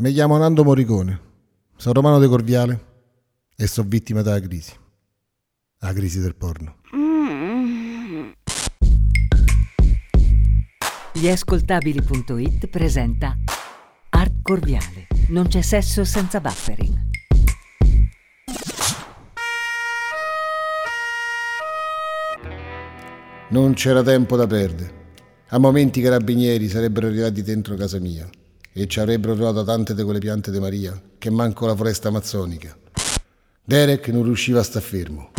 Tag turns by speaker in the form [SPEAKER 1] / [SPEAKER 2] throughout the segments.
[SPEAKER 1] Mi chiamo Nando Morricone, sono romano de Corviale e sono vittima della crisi. La crisi del porno.
[SPEAKER 2] Gli presenta Art Corviale. Non c'è sesso senza buffering.
[SPEAKER 1] Non c'era tempo da perdere. A momenti i carabinieri sarebbero arrivati dentro casa mia e ci avrebbero trovato tante di quelle piante di Maria che manco la foresta amazzonica. Derek non riusciva a star fermo.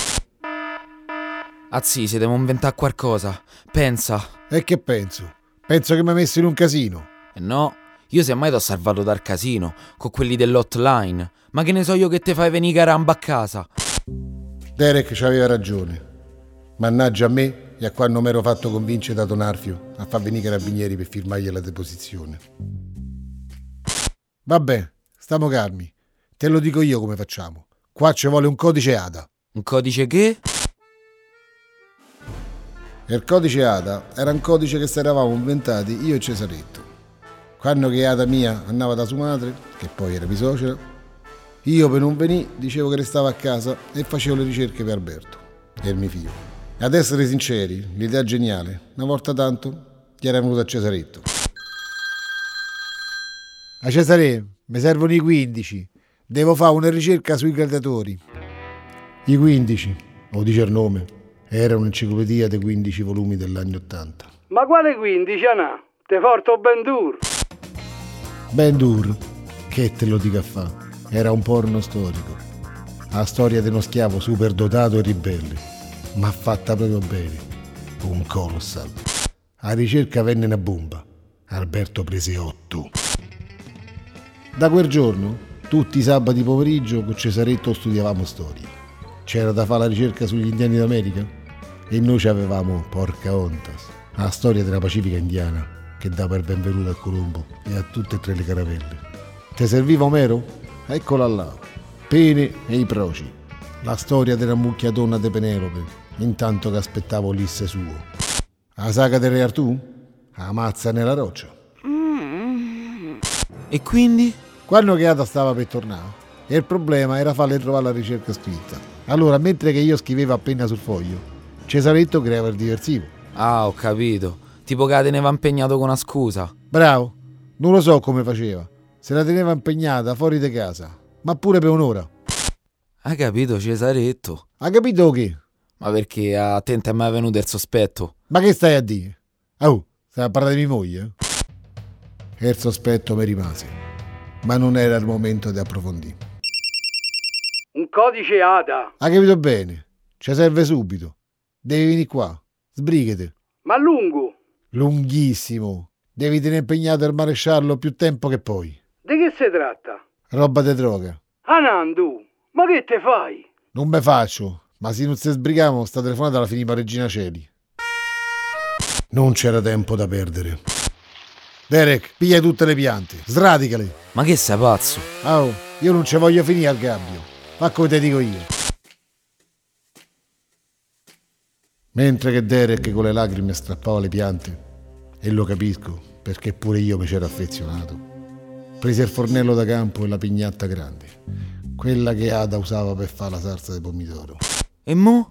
[SPEAKER 3] Azzi, se devo inventare qualcosa. Pensa.
[SPEAKER 1] E che penso? Penso che mi ha messo in un casino.
[SPEAKER 3] Eh no, io semmai t'ho salvato dal casino, con quelli dell'hotline. Ma che ne so io che te fai venire caramba a casa?
[SPEAKER 1] Derek ci aveva ragione. Mannaggia a me e a quando mi ero fatto convincere da Don Arfio a far venire i carabinieri per firmargli la deposizione. Vabbè, stiamo calmi. Te lo dico io come facciamo. Qua ci vuole un codice ADA.
[SPEAKER 3] Un codice che?
[SPEAKER 1] E il codice ADA era un codice che ci eravamo inventati io e Cesaretto. Quando che Ada mia andava da sua madre, che poi era misocera, io per non venire dicevo che restava a casa e facevo le ricerche per Alberto, e il mio figlio. Ad essere sinceri, l'idea geniale, una volta tanto, gli era venuta a Cesaretto. A Cesare, mi servono i 15. Devo fare una ricerca sui gladiatori. I 15, o dice il nome, era un'enciclopedia dei 15 volumi dell'anno 80.
[SPEAKER 4] Ma quale 15, Anà? Te porto Ben Dur.
[SPEAKER 1] Ben Dur, che te lo dica a fa, era un porno storico. La storia di uno schiavo super dotato e ribelle, ma fatta proprio bene. Un colossal. A ricerca venne una bomba. Alberto prese 8. Da quel giorno, tutti i sabati pomeriggio con Cesaretto studiavamo storia. C'era da fare la ricerca sugli indiani d'America e noi ci avevamo porca ontas, la storia della Pacifica indiana che dà per benvenuto a Colombo e a tutte e tre le caravelle. Ti serviva Omero? Eccola là. Pene e i proci. La storia della mucchiatona de Penelope, intanto che aspettavo l'isse suo. La saga del Re Artù? La mazza nella roccia.
[SPEAKER 3] E quindi?
[SPEAKER 1] Quando Chiata stava per tornare, e il problema era farle trovare la ricerca scritta. Allora, mentre che io scrivevo appena sul foglio, Cesaretto creava il diversivo.
[SPEAKER 3] Ah, ho capito. Tipo che la teneva impegnato con una scusa.
[SPEAKER 1] Bravo. Non lo so come faceva. Se la teneva impegnata fuori di casa, ma pure per un'ora.
[SPEAKER 3] Hai capito, Cesaretto?
[SPEAKER 1] Ha capito che?
[SPEAKER 3] Ma perché a te non è mai venuto il sospetto?
[SPEAKER 1] Ma che stai a dire? Oh, stai a parlare di mia moglie? E il sospetto mi rimase ma non era il momento di approfondire.
[SPEAKER 4] Un codice ADA.
[SPEAKER 1] Ha capito bene? Ci serve subito. Devi venire qua. Sbrighete.
[SPEAKER 4] Ma lungo?
[SPEAKER 1] Lunghissimo. Devi tenere impegnato il maresciallo più tempo che poi.
[SPEAKER 4] Di che si tratta?
[SPEAKER 1] Roba di droga.
[SPEAKER 4] Anandu, ma che te fai?
[SPEAKER 1] Non me faccio, ma se non si sbrigamo sta telefonata la finiva Regina Celi. Non c'era tempo da perdere. Derek, piglia tutte le piante, sradicale.
[SPEAKER 3] Ma che sei pazzo?
[SPEAKER 1] Oh, io non ci voglio finire al gabbio. Fa come te dico io. Mentre che Derek con le lacrime strappava le piante, e lo capisco, perché pure io mi c'ero affezionato, prese il fornello da campo e la pignatta grande, quella che Ada usava per fare la salsa di pomidoro.
[SPEAKER 3] E mo?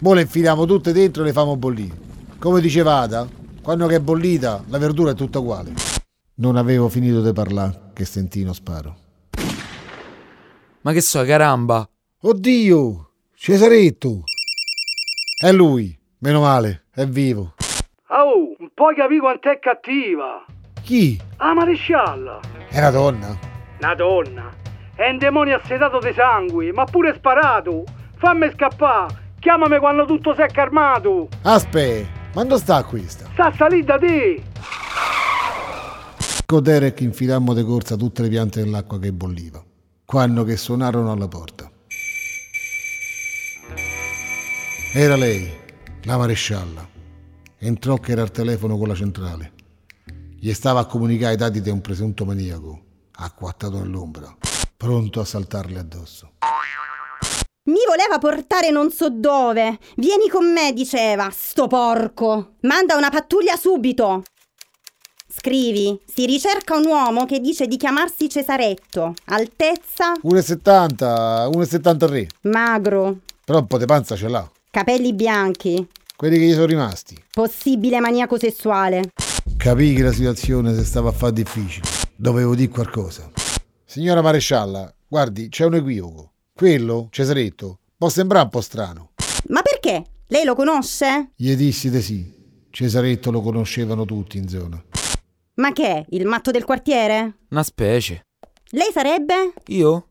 [SPEAKER 1] Mo le infiliamo tutte dentro e le famo bollire. Come diceva Ada, quando che è bollita, la verdura è tutta uguale. Non avevo finito di parlare che sentì uno sparo.
[SPEAKER 3] Ma che so, caramba!
[SPEAKER 1] Oddio! Cesaretto! È lui, meno male, è vivo.
[SPEAKER 4] Oh, un po' capì quant'è cattiva.
[SPEAKER 1] Chi?
[SPEAKER 4] Ah, marescialla.
[SPEAKER 1] È una donna?
[SPEAKER 4] Una donna. È un demonio assetato di sangue, ma pure sparato. Fammi scappare. Chiamami quando tutto si è calmato.
[SPEAKER 1] Aspetta. Ma dove sta questa?
[SPEAKER 4] Sta salì da te!
[SPEAKER 1] Derek infilammo de corsa tutte le piante nell'acqua che bolliva, quando che suonarono alla porta. Era lei, la marescialla. Entrò che era al telefono con la centrale. Gli stava a comunicare i dati di un presunto maniaco, acquattato nell'ombra, pronto a saltarle addosso.
[SPEAKER 5] Mi voleva portare non so dove. Vieni con me, diceva, sto porco. Manda una pattuglia subito. Scrivi, si ricerca un uomo che dice di chiamarsi Cesaretto, altezza,
[SPEAKER 1] 1,70, 1,73.
[SPEAKER 5] magro,
[SPEAKER 1] Però un po' di panza ce l'ha.
[SPEAKER 5] capelli bianchi,
[SPEAKER 1] Quelli che gli sono rimasti.
[SPEAKER 5] possibile maniaco sessuale.
[SPEAKER 1] Capì che la situazione si stava a fare difficile. Dovevo dire qualcosa. Signora marescialla, guardi, c'è un equivoco. Quello, Cesaretto, può sembrare un po' strano.
[SPEAKER 5] Ma perché? Lei lo conosce?
[SPEAKER 1] Gli dissi di sì. Cesaretto lo conoscevano tutti in zona.
[SPEAKER 5] Ma che è? Il matto del quartiere?
[SPEAKER 3] Una specie.
[SPEAKER 5] Lei sarebbe?
[SPEAKER 3] Io?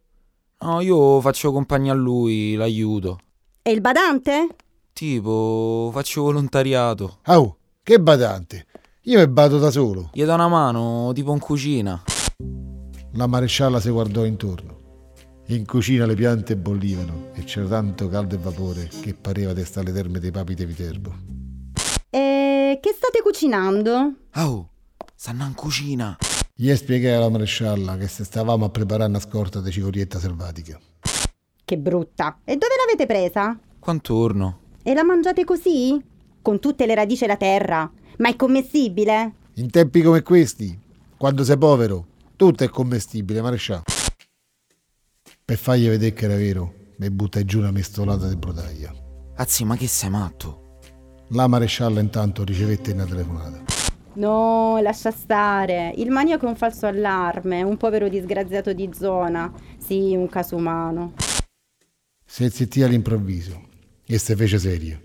[SPEAKER 3] No, io faccio compagnia a lui, l'aiuto.
[SPEAKER 5] E il badante?
[SPEAKER 3] Tipo, faccio volontariato.
[SPEAKER 1] Oh, che badante. Io mi bado da solo.
[SPEAKER 3] Gli do una mano, tipo in cucina.
[SPEAKER 1] La marescialla si guardò intorno. In cucina le piante bollivano e c'era tanto caldo e vapore che pareva di stare alle terme dei papi di Viterbo.
[SPEAKER 5] E che state cucinando?
[SPEAKER 3] Oh, stanno in cucina.
[SPEAKER 1] Gli spiegai alla marescialla che se stavamo a preparare una scorta di cicorietta selvatica.
[SPEAKER 5] Che brutta. E dove l'avete presa?
[SPEAKER 3] Quantorno?
[SPEAKER 5] E la mangiate così? Con tutte le radici della terra? Ma è commestibile?
[SPEAKER 1] In tempi come questi, quando sei povero, tutto è commestibile, maresciallo. Per fargli vedere che era vero, mi buttai giù una mestolata di brotaglia.
[SPEAKER 3] Azzi, ma che sei matto?
[SPEAKER 1] La marescialla intanto ricevette una telefonata.
[SPEAKER 5] No, lascia stare. Il maniaco è un falso allarme, un povero disgraziato di zona. Sì, un caso umano.
[SPEAKER 1] Si zittì all'improvviso e se fece seria.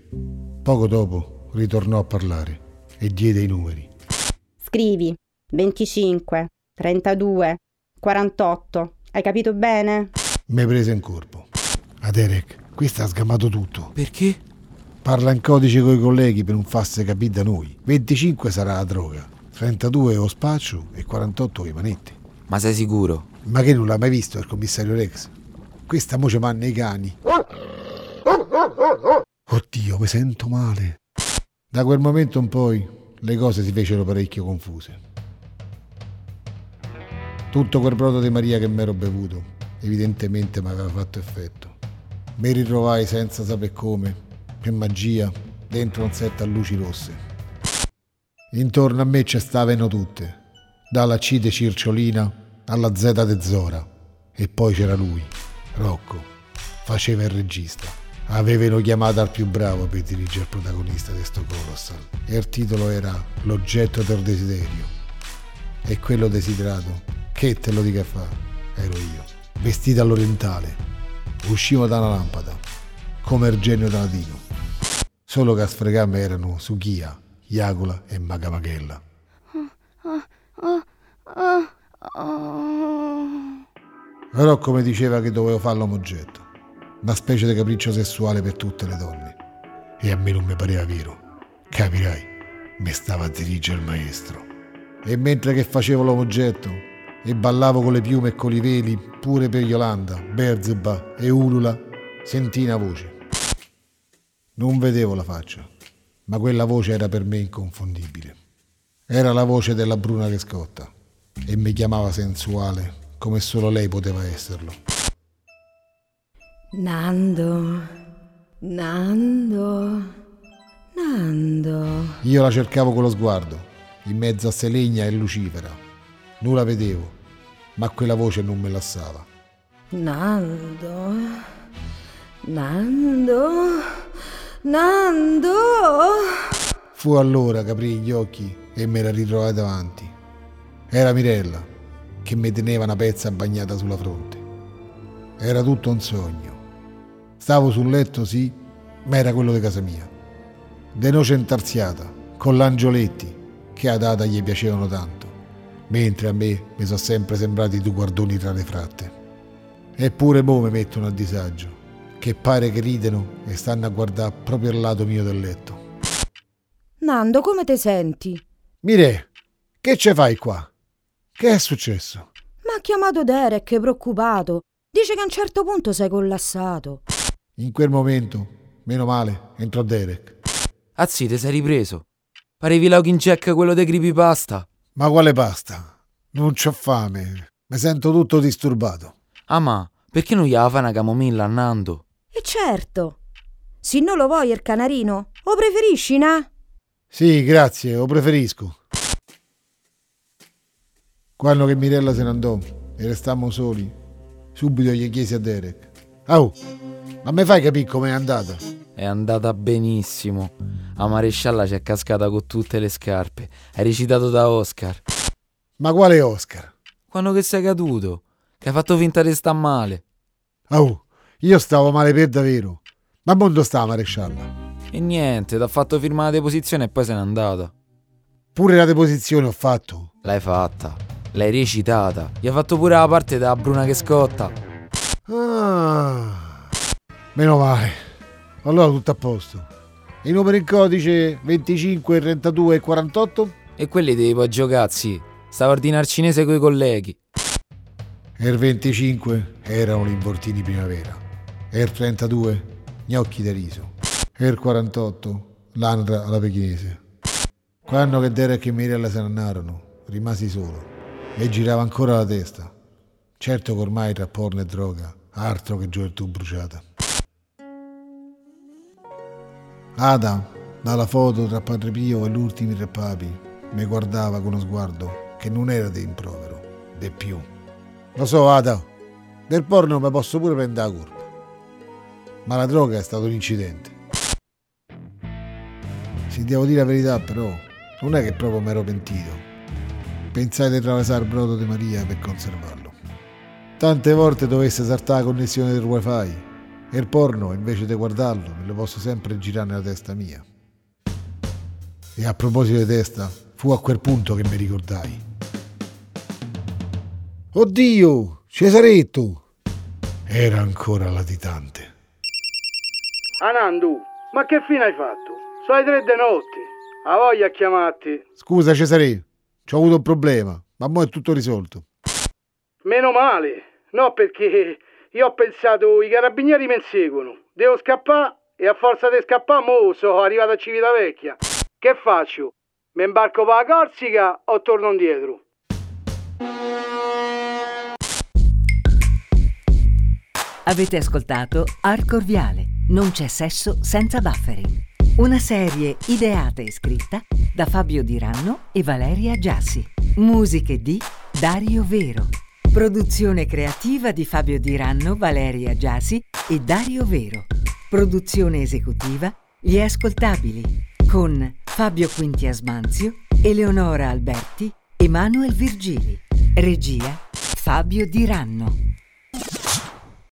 [SPEAKER 1] Poco dopo ritornò a parlare e diede i numeri.
[SPEAKER 5] Scrivi 25, 32, 48. Hai capito bene?
[SPEAKER 1] Mi prese in corpo. A Derek, questo ha sgamato tutto.
[SPEAKER 3] Perché?
[SPEAKER 1] Parla in codice coi colleghi per non farsi capire da noi. 25 sarà la droga, 32 è lo spaccio e 48 le manette.
[SPEAKER 3] Ma sei sicuro?
[SPEAKER 1] Ma che non l'ha mai visto il commissario Rex? Questa moce manna i cani. Oddio, mi sento male. Da quel momento in poi le cose si fecero parecchio confuse. Tutto quel brodo di Maria che mi ero bevuto, evidentemente mi aveva fatto effetto. Mi ritrovai senza sapere come, per magia, dentro un set a luci rosse. Intorno a me ci stavano tutte, dalla C de Circiolina alla Z de Zora. E poi c'era lui, Rocco, faceva il regista. Avevano chiamato al più bravo per dirigere il protagonista di sto Colossal. E il titolo era L'oggetto del desiderio. E quello desiderato, che te lo dica fa, ero io, vestito all'orientale. Uscivo da una lampada, come il genio da latino. Solo che a sfregarmi erano Suchia, Iagola e Magamachella. Rocco mi diceva che dovevo farlo oggetto, una specie di capriccio sessuale per tutte le donne. E a me non mi pareva vero. Capirai, mi stava a dirigere il maestro. E mentre che facevo l'omoggetto e ballavo con le piume e con i veli, pure per Yolanda, Berzeba e Ulula, sentii una voce. Non vedevo la faccia, ma quella voce era per me inconfondibile. Era la voce della Bruna che scotta e mi chiamava sensuale come solo lei poteva esserlo.
[SPEAKER 6] Nando, Nando, Nando.
[SPEAKER 1] Io la cercavo con lo sguardo, in mezzo a Selegna e Lucifera. Non la vedevo, ma quella voce non me lassava.
[SPEAKER 6] Nando, Nando, Nando.
[SPEAKER 1] Fu allora che aprii gli occhi e me la ritrovai davanti. Era Mirella, che mi teneva una pezza bagnata sulla fronte. Era tutto un sogno. Stavo sul letto, sì, ma era quello di casa mia. De noce intarsiata, con l'angioletti, che a data gli piacevano tanto, mentre a me mi sono sempre sembrati due guardoni tra le fratte. Eppure mo mi mettono a disagio, che pare che rideno e stanno a guardare proprio al lato mio del letto.
[SPEAKER 6] Nando, come ti senti?
[SPEAKER 1] Mire, che ce fai qua? Che è successo?
[SPEAKER 6] Mi ha chiamato Derek, preoccupato. Dice che a un certo punto sei collassato.
[SPEAKER 1] In quel momento, meno male, entrò Derek.
[SPEAKER 3] Azzi, te sei ripreso. Parevi Login Jack quello dei creepypasta.
[SPEAKER 1] Ma quale pasta? Non c'ho fame. Mi sento tutto disturbato.
[SPEAKER 3] Ah ma, perché non gli fa una camomilla a Nando?
[SPEAKER 6] E certo. Se non lo vuoi il canarino, o preferisci, na?
[SPEAKER 1] Sì, grazie, lo preferisco. Quando che Mirella se ne andò e restammo soli, subito gli chiesi a Derek. Oh, ma mi fai capire com'è andata?
[SPEAKER 3] È andata benissimo. La marescialla ci è cascata con tutte le scarpe. È recitato da Oscar.
[SPEAKER 1] Ma quale Oscar?
[SPEAKER 3] Quando che sei caduto? Che hai fatto finta di sta male.
[SPEAKER 1] Oh, io stavo male per davvero. Ma mondo sta marescialla?
[SPEAKER 3] E niente, t'ha fatto firmare la deposizione e poi se n'è andata.
[SPEAKER 1] Pure la deposizione ho fatto.
[SPEAKER 3] L'hai fatta. L'hai recitata. Gli ha fatto pure la parte da Bruna che scotta.
[SPEAKER 1] Ah, meno male. Allora tutto a posto. I numeri in codice 25, 32 e 48?
[SPEAKER 3] E quelli devi poi giocazzi. Stavo a ordinare cinese coi colleghi.
[SPEAKER 1] E il 25 erano gli involtini primavera. E il 32 gnocchi da riso. E il 48 l'andra alla pechinese. Quando che Derek e Mirella se ne andarono, rimasi solo. E girava ancora la testa. Certo che ormai tra porno e droga, altro che gioventù bruciata. Ada, dalla foto tra Padre Pio e l'ultimi tre papi, mi guardava con uno sguardo che non era di improvero, de più. Lo so, Ada, del porno mi posso pure prendere la colpa. Ma la droga è stato un incidente. Se devo dire la verità, però, non è che proprio mi ero pentito. Pensai di attraversare il brodo di Maria per conservarlo. Tante volte dovesse saltare la connessione del wifi e il porno, invece di guardarlo, me lo posso sempre girare nella testa mia. E a proposito di testa, fu a quel punto che mi ricordai. Oddio, Cesaretto! Era ancora latitante.
[SPEAKER 4] Anandu, ma che fine hai fatto? Sono tre di notte. Ha voglia a chiamarti.
[SPEAKER 1] Scusa Cesare, ci ho avuto un problema, ma mo è tutto risolto.
[SPEAKER 4] Meno male. No, perché io ho pensato i carabinieri mi inseguono. Devo scappare e a forza di scappare mo sono arrivato a Civitavecchia. Che faccio? Mi imbarco per la Corsica o torno indietro?
[SPEAKER 2] Avete ascoltato Arco Viale. Non c'è sesso senza buffering. Una serie ideata e scritta da Fabio Diranno e Valeria Giassi. Musiche di Dario Vero. Produzione creativa di Fabio Diranno, Valeria Giassi e Dario Vero. Produzione esecutiva Gli Ascoltabili con Fabio Quinti Asmanzio, Eleonora Alberti, Emanuel Virgili. Regia Fabio Diranno.